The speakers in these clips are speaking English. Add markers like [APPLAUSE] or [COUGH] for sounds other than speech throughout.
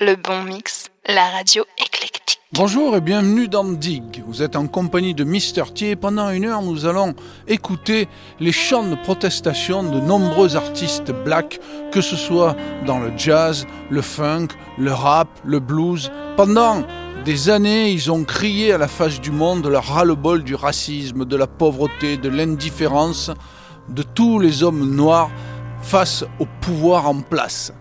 Le bon mix, la radio éclectique. Bonjour et bienvenue dans Dig. Vous êtes en compagnie de Mister T pendant une heure nous allons écouter les chants de protestation de nombreux artistes black, que ce soit dans le jazz, le funk, le rap, le blues. Pendant des années, ils ont crié à la face du monde leur ras-le-bol du racisme, de la pauvreté, de l'indifférence de tous les hommes noirs face au pouvoir en place.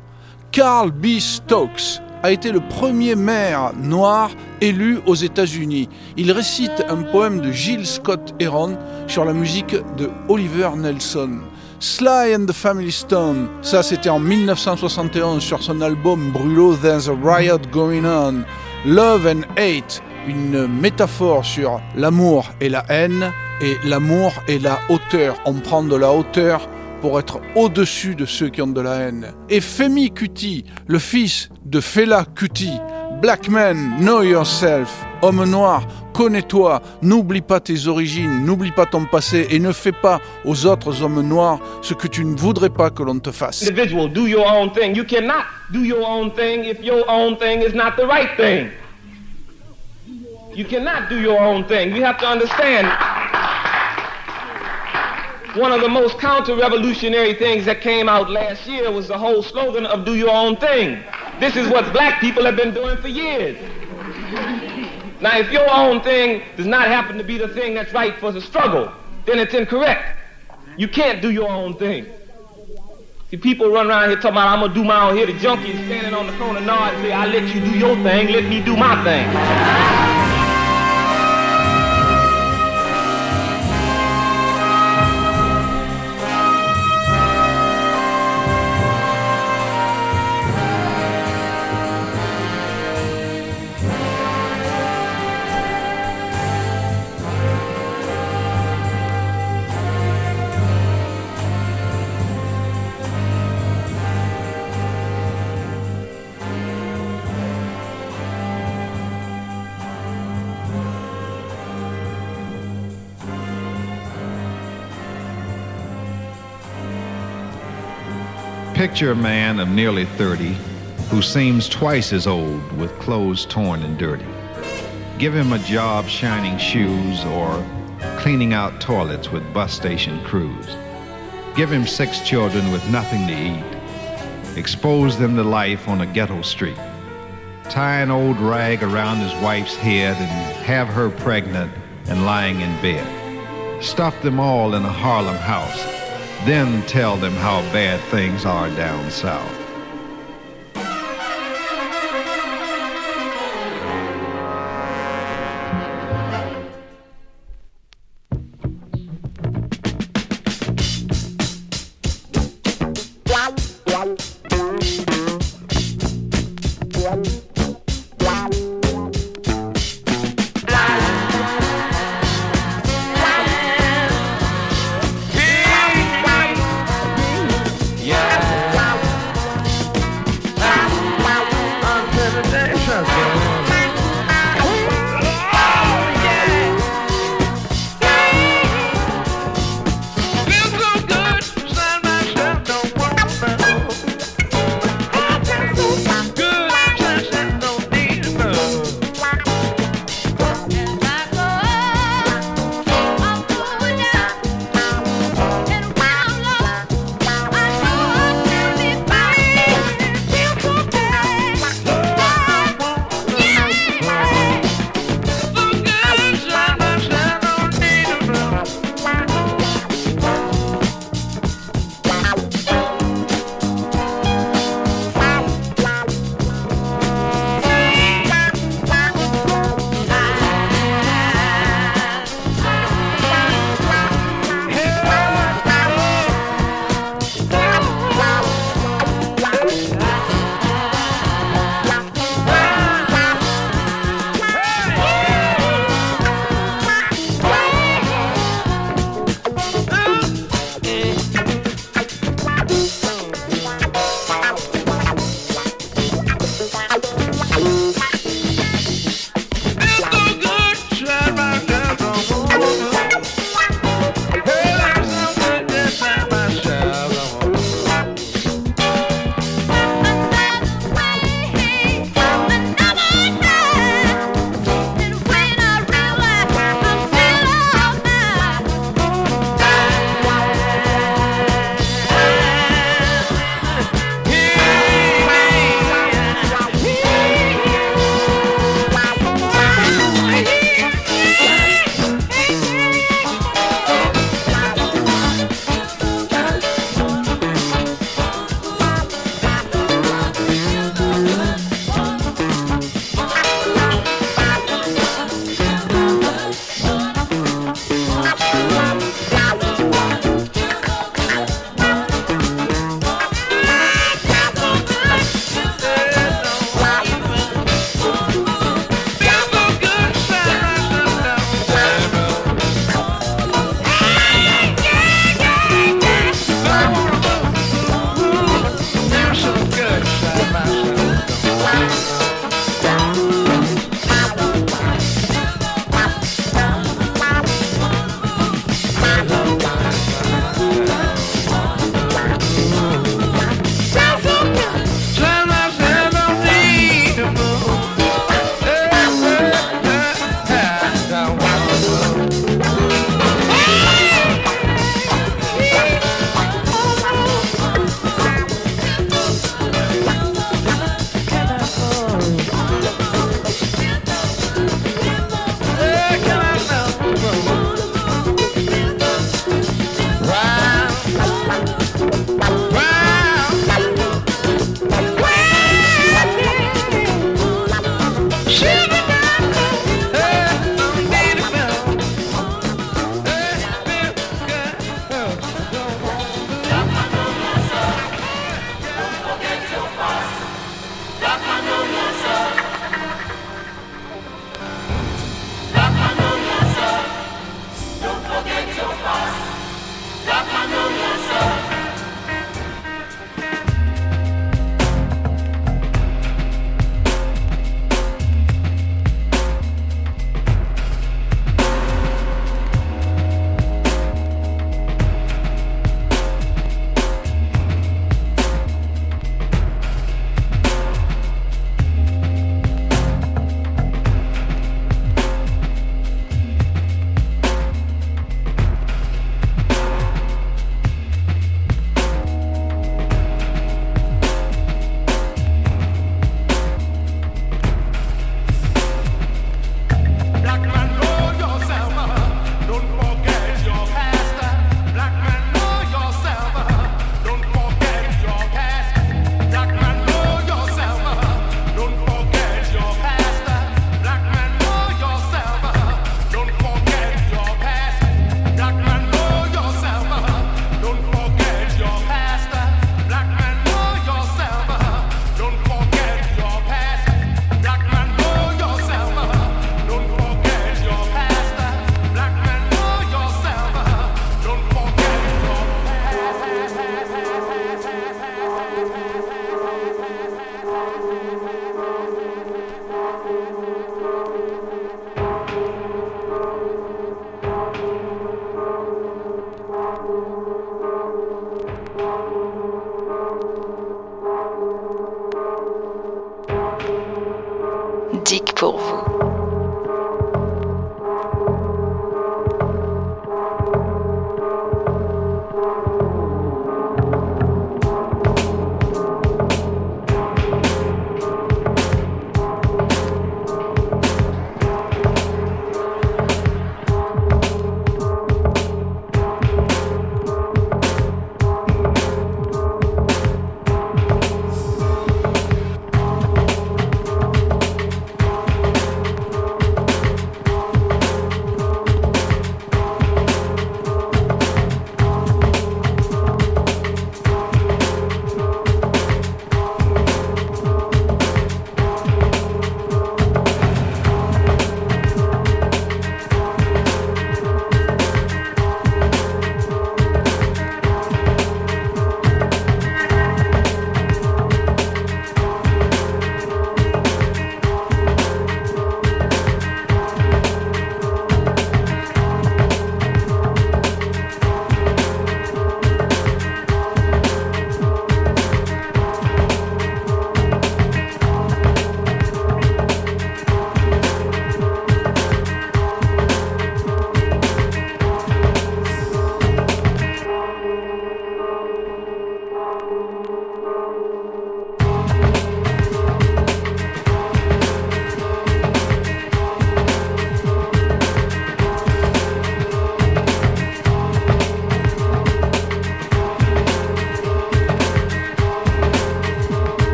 Carl B. Stokes a été le premier maire noir élu aux États-Unis. Il récite un poème de Gilles Scott Heron sur la musique de Oliver Nelson. Sly and the Family Stone, ça c'était en 1971 sur son album Brûlot There's a Riot Going On. Love and Hate, une métaphore sur l'amour et la haine, et l'amour et la hauteur. On prend de la hauteur pour être au-dessus de ceux qui ont de la haine. Et Femi Kuti, le fils de Fela Kuti, Black man, know yourself. Homme noir, connais-toi, n'oublie pas tes origines, n'oublie pas ton passé et ne fais pas aux autres hommes noirs ce que tu ne voudrais pas que l'on te fasse. Individual, do your own thing. You cannot do your own thing if your own thing is not the right thing. You cannot do your own thing. You have to understand one of the most counter-revolutionary things that came out last year was the whole slogan of do your own thing. This is what black people have been doing for years. Now, if your own thing does not happen to be the thing that's right for the struggle, then it's incorrect. You can't do your own thing. See, people run around here talking about, I'm gonna do my own here. The junkie standing on the corner nod and say, I let you do your thing, let me do my thing. Picture a man of nearly 30 who seems twice as old with clothes torn and dirty. Give him a job shining shoes or cleaning out toilets with bus station crews. Give him six children with nothing to eat. Expose them to life on a ghetto street. Tie an old rag around his wife's head and have her pregnant and lying in bed. Stuff them all in a Harlem house then tell them how bad things are down south.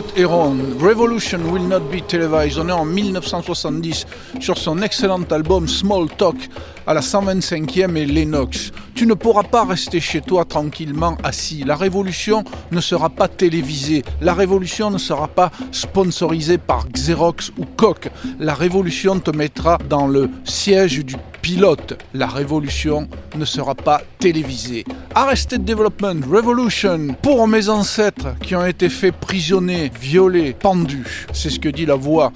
Scott Revolution Will Not Be Televised, on est en 1970 sur son excellent album Small Talk à la 125e et Lennox. Tu ne pourras pas rester chez toi tranquillement assis. La révolution ne sera pas télévisée. La révolution ne sera pas sponsorisée par Xerox ou Koch. La révolution te mettra dans le siège du pilote. La révolution ne sera pas télévisée. Arrested Development Revolution pour mes ancêtres qui ont été faits prisonniers, violés, pendus. C'est ce que dit la voix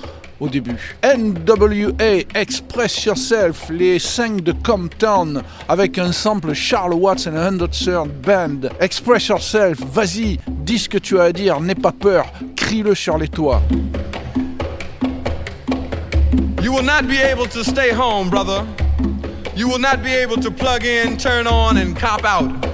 début. NWA Express Yourself, les 5 de Compton, avec un sample Charles Watts and a 103rd Band. Express Yourself, vas-y, dis ce que tu as à dire, n'aie pas peur, crie-le sur les toits. You will not be able to stay home, brother. You will not be able to plug in, turn on, and cop out.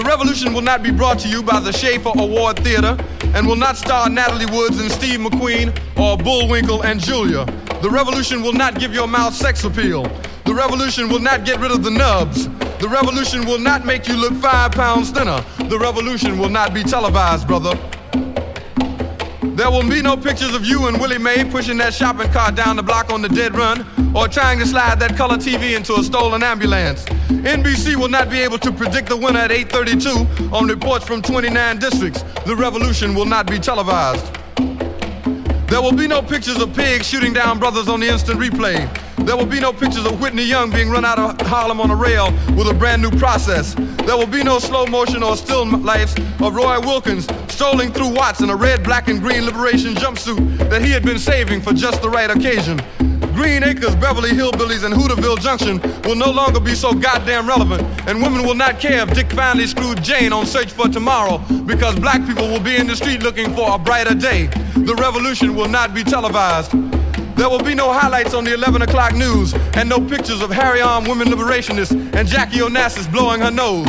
The revolution will not be brought to you by the Schaefer Award Theater and will not star Natalie Woods and Steve McQueen or Bullwinkle and Julia. The revolution will not give your mouth sex appeal. The revolution will not get rid of the nubs. The revolution will not make you look five pounds thinner. The revolution will not be televised, brother. There will be no pictures of you and Willie Mae pushing that shopping cart down the block on the dead run or trying to slide that color TV into a stolen ambulance. NBC will not be able to predict the winner at 8:32 on reports from 29 districts. The revolution will not be televised. There will be no pictures of pigs shooting down brothers on the instant replay. There will be no pictures of Whitney Young being run out of Harlem on a rail with a brand new process. There will be no slow motion or still lifes of Roy Wilkins strolling through Watts in a red, black, and green liberation jumpsuit that he had been saving for just the right occasion. Green Acres, Beverly Hillbillies, and Hooterville Junction will no longer be so goddamn relevant, and women will not care if Dick finally screwed Jane on Search for Tomorrow because black people will be in the street looking for a brighter day. The revolution will not be televised. There will be no highlights on the 11 o'clock news and no pictures of Harry Arm women liberationists and Jackie Onassis blowing her nose.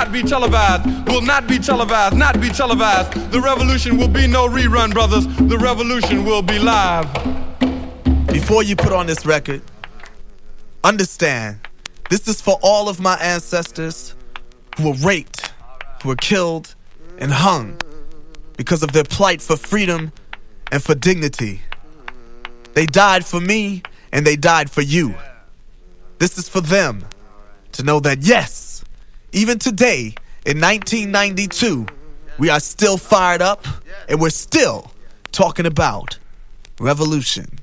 be televised, will not be televised, not be televised. The revolution will be no rerun, brothers. The revolution will be live. Before you put on this record, understand this is for all of my ancestors who were raped, who were killed, and hung because of their plight for freedom and for dignity. They died for me and they died for you. This is for them to know that, yes, even today in 1992, we are still fired up and we're still talking about revolution.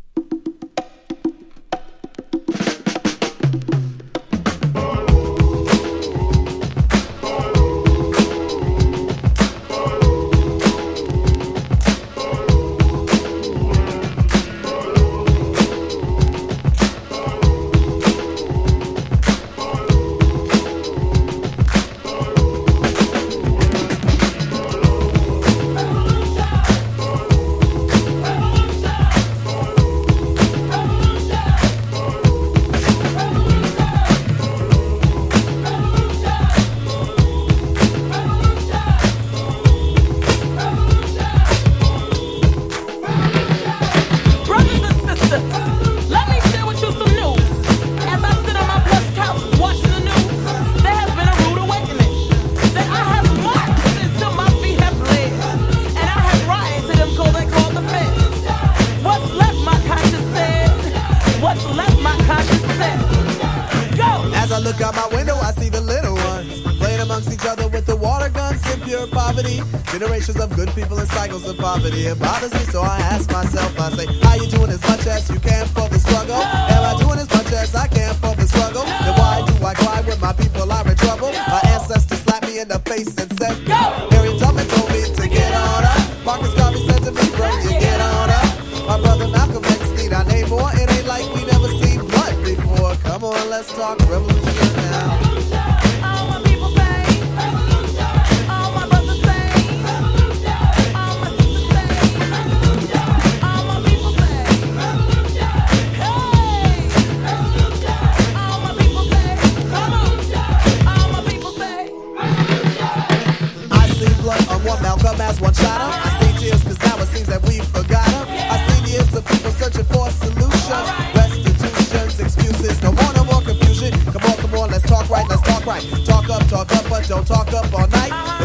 Don't talk up all night.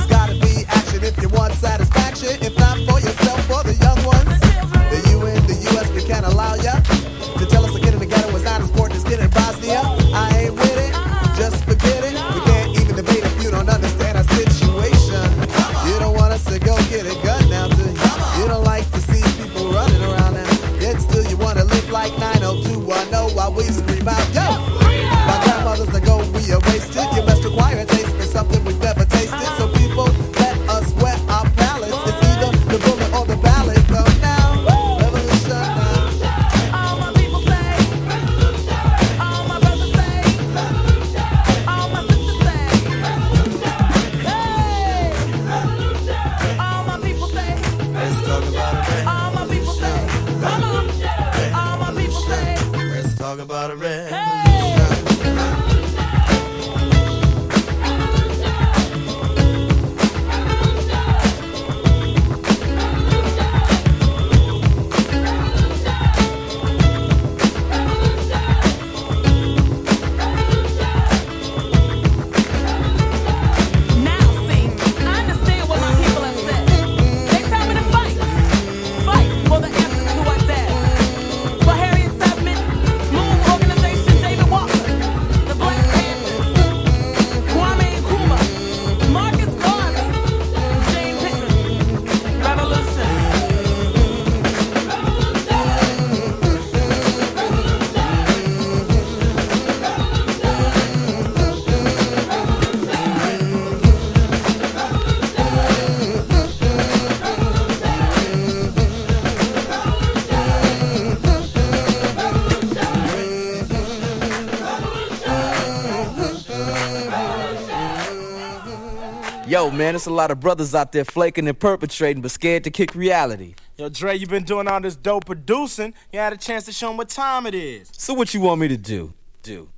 Yo, man, it's a lot of brothers out there flaking and perpetrating, but scared to kick reality. Yo, Dre, you been doing all this dope producing. You had a chance to show 'em what time it is. So what you want me to do? Do.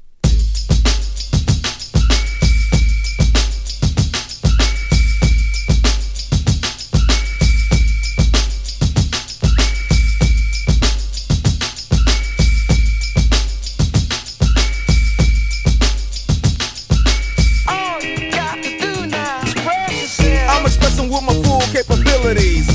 Capabilities.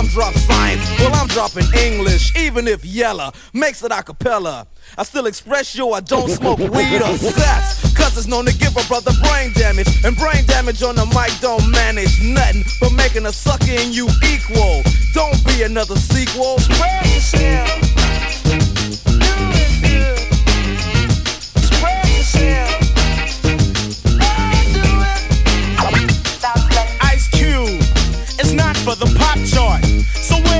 Some drop science, well, I'm dropping English, even if Yella makes it a cappella. I still express yo, I don't smoke weed or sex. Cause it's known to give a brother brain damage. And brain damage on the mic don't manage nothing but making a sucker in you equal. Don't be another sequel. Spread yourself.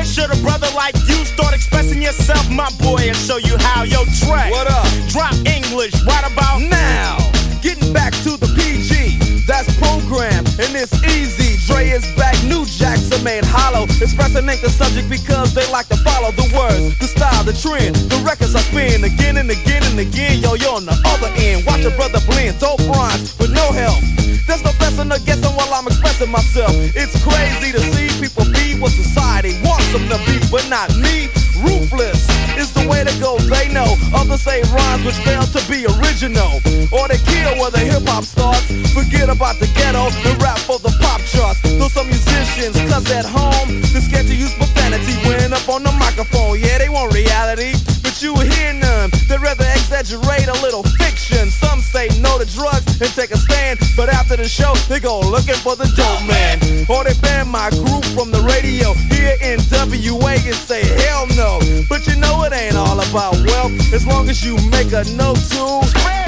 Where should a brother like you start expressing yourself, my boy, and show you how? Yo, Dre, What up? Drop English right about Now, getting back to the PG, that's program, and it's easy. Dre is back, new jacks are made hollow. Expressing ain't the subject because they like to follow the words, the style, the trend. The records I spin again and again and again. Yo, you're on the other end. Watch a brother blend, dope rhymes with no help. There's no guessing or guessing while I'm expressing expressing myself. It's crazy to see people be what society wants them to be, but not me. Ruthless is the way to go, they know. Others say rhymes which fail to be original. Or they kill where the hip hop starts. Forget about the ghetto and rap for the pop charts. Though some musicians, cause at home, they're scared to use profanity when up on the microphone. Yeah, they want reality, but you hear none. They'd rather exaggerate a little fiction. Some say no to drugs and take a stand, but after the show, they go looking for the dope man. Or they ban my group from the radio here in WA and say hell no. But you know it ain't all about wealth as long as you make a note to spread.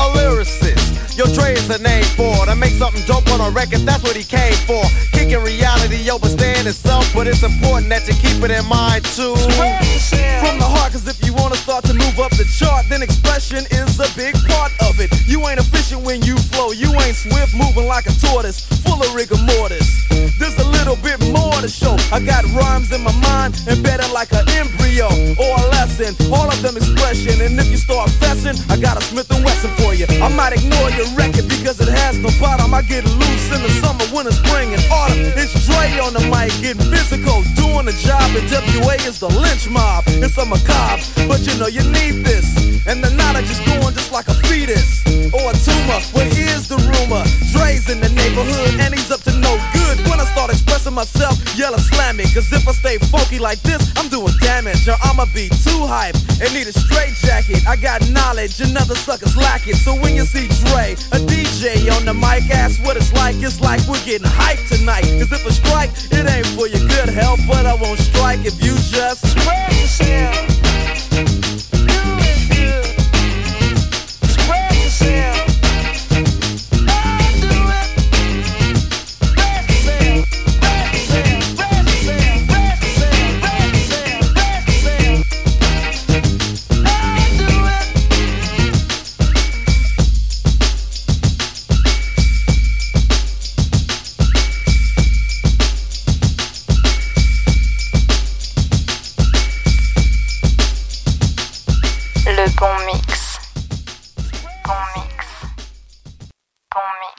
A lyricist, your Dre is a name for to make something dope on a record. That's what he came for. Kicking reality over staying itself, but it's important that you keep it in mind too. From the heart, cause if you wanna start to move up the chart, then expression is a big part of it. You ain't efficient when you flow, you ain't swift, moving like a tortoise, full of rigor mortis. Little bit more to show. I got rhymes in my mind, embedded like an embryo or a lesson. All of them expression, and if you start fessing, I got a Smith and Wesson for you. I might ignore your record because it has no bottom. I get loose in the summer, winter, spring, and autumn. It's Dre on the mic, getting physical, doing the job. And WA is the lynch mob. It's a macabre, but you know you need this. And the knowledge is going just like a fetus or a myself, yell slam. Cause if I stay funky like this, I'm doing damage. Or I'ma be too hype and need a straight jacket. I got knowledge, and other suckers lack it. So when you see Dre, a DJ on the mic, ask what it's like. It's like we're getting hyped tonight. Cause if I strike, it ain't for your good health. But I won't strike if you just spread yourself.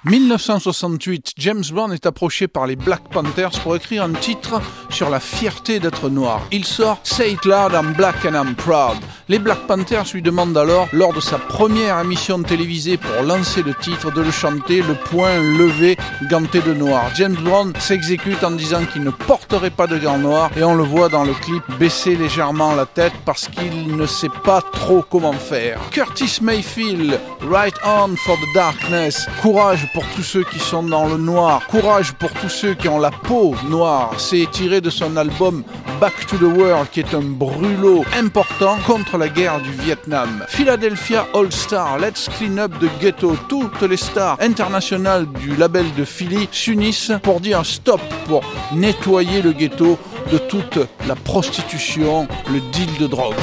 1968, James Brown est approché par les Black Panthers pour écrire un titre sur la fierté d'être noir. Il sort Say It Loud, I'm Black and I'm Proud. Les Black Panthers lui demandent alors, lors de sa première émission télévisée pour lancer le titre, de le chanter le poing levé, ganté de noir. James Brown s'exécute en disant qu'il ne porterait pas de gants noirs et on le voit dans le clip baisser légèrement la tête parce qu'il ne sait pas trop comment faire. Curtis Mayfield, Right On for the Darkness. Courage pour tous ceux qui sont dans le noir. Courage pour tous ceux qui ont la peau noire. C'est tiré de son album Back to the World qui est un brûlot important contre la guerre du Vietnam. Philadelphia All Star, Let's Clean Up the Ghetto. Toutes les stars internationales du label de Philly s'unissent pour dire stop, pour nettoyer le ghetto de toute la prostitution, le deal de drogue.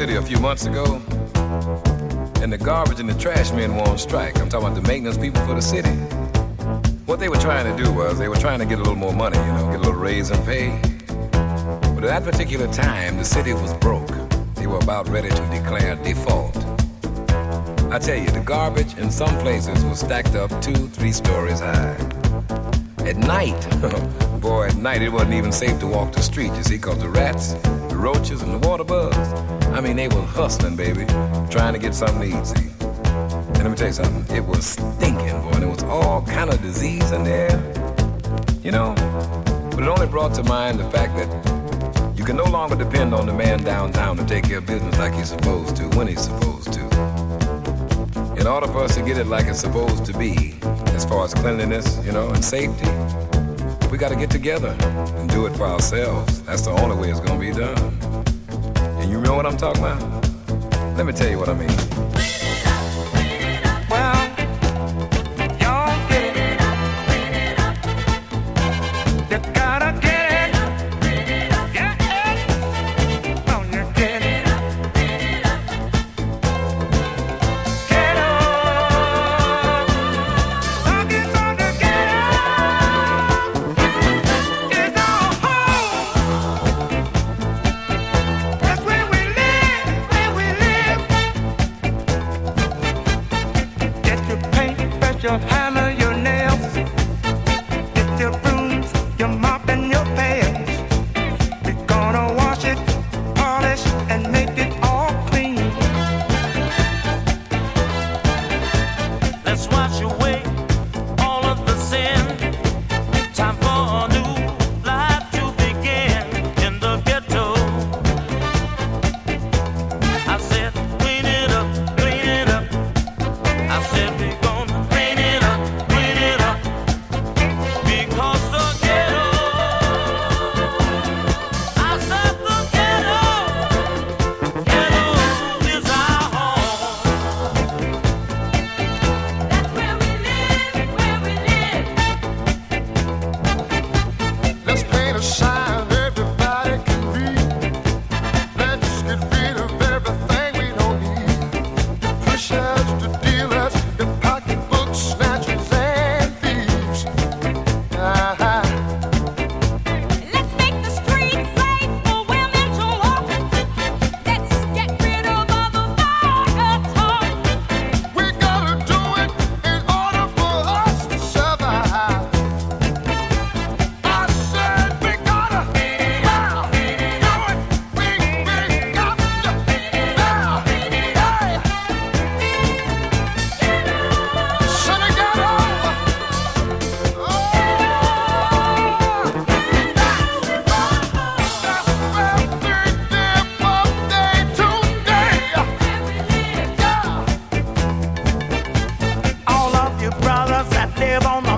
City a few months ago, and the garbage and the trash men were on strike. I'm talking about the maintenance people for the city. What they were trying to do was they were trying to get a little more money, you know, get a little raise in pay. But at that particular time, the city was broke. They were about ready to declare default. I tell you, the garbage in some places was stacked up two, three stories high. At night, [LAUGHS] boy, at night it wasn't even safe to walk the street, you see, because the rats, the roaches, and the water bugs, I mean, they were hustling, baby, trying to get something to eat. And let me tell you something, it was stinking, boy, and there was all kind of disease in there, you know. But it only brought to mind the fact that you can no longer depend on the man downtown to take care of business like he's supposed to, when he's supposed to. In order for us to get it like it's supposed to be, as far as cleanliness, you know, and safety, we got to get together and do it for ourselves. That's the only way it's going to be done. Know what I'm talking about? Let me tell you what I mean. live on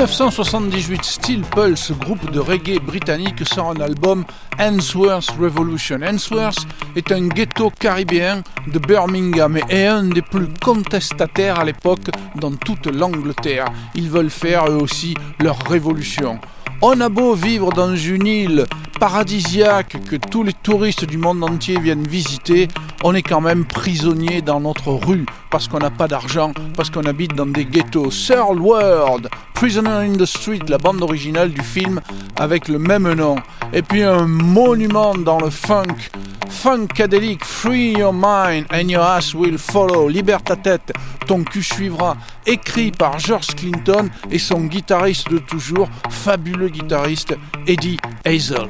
1978, Steel Pulse, groupe de reggae britannique, sort un album Answorth Revolution. Answorth est un ghetto caribéen de Birmingham et un des plus contestataires à l'époque dans toute l'Angleterre. Ils veulent faire eux aussi leur révolution. On a beau vivre dans une île paradisiaque que tous les touristes du monde entier viennent visiter, on est quand même prisonnier dans notre rue parce qu'on n'a pas d'argent, parce qu'on habite dans des ghettos. Third World, Prisoner in the Street, la bande originale du film avec le même nom. Et puis un monument dans le funk, Funkadelic, Free Your Mind and Your Ass Will Follow, Libère ta tête, ton cul suivra, écrit par George Clinton et son guitariste de toujours, fabuleux guitariste Eddie Hazel.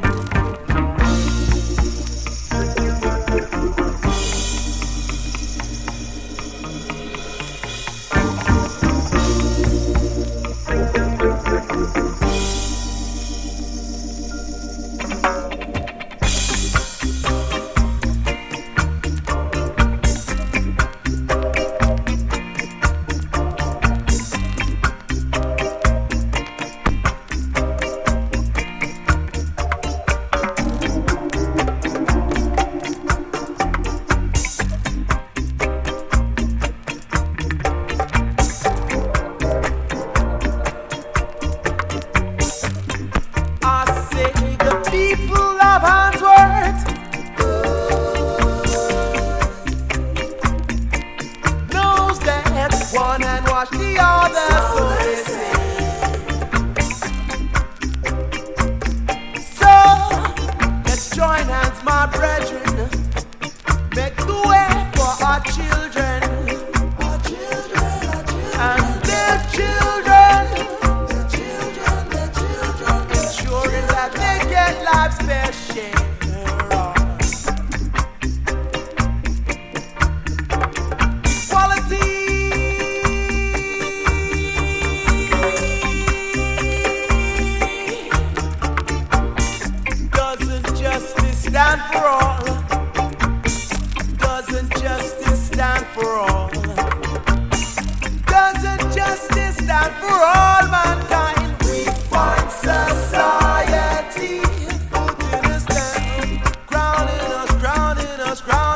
us cry.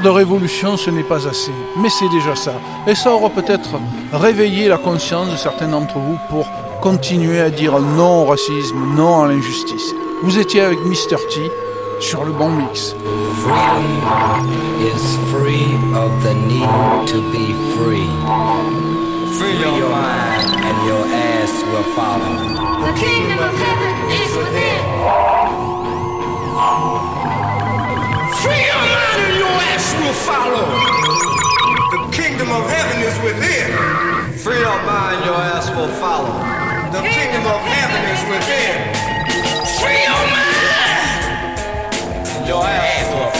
de révolution, ce n'est pas assez, mais c'est déjà ça. Et ça aura peut-être réveillé la conscience de certains d'entre vous pour continuer à dire non au racisme, non à l'injustice. Vous étiez avec Mr. T sur le bon mix. Freedom is free of the need to be free. And your ass will follow. The kingdom of heaven is. will follow. The kingdom of heaven is within. Free your mind, your ass will follow. The kingdom of heaven is within. Free your mind! Your ass will follow.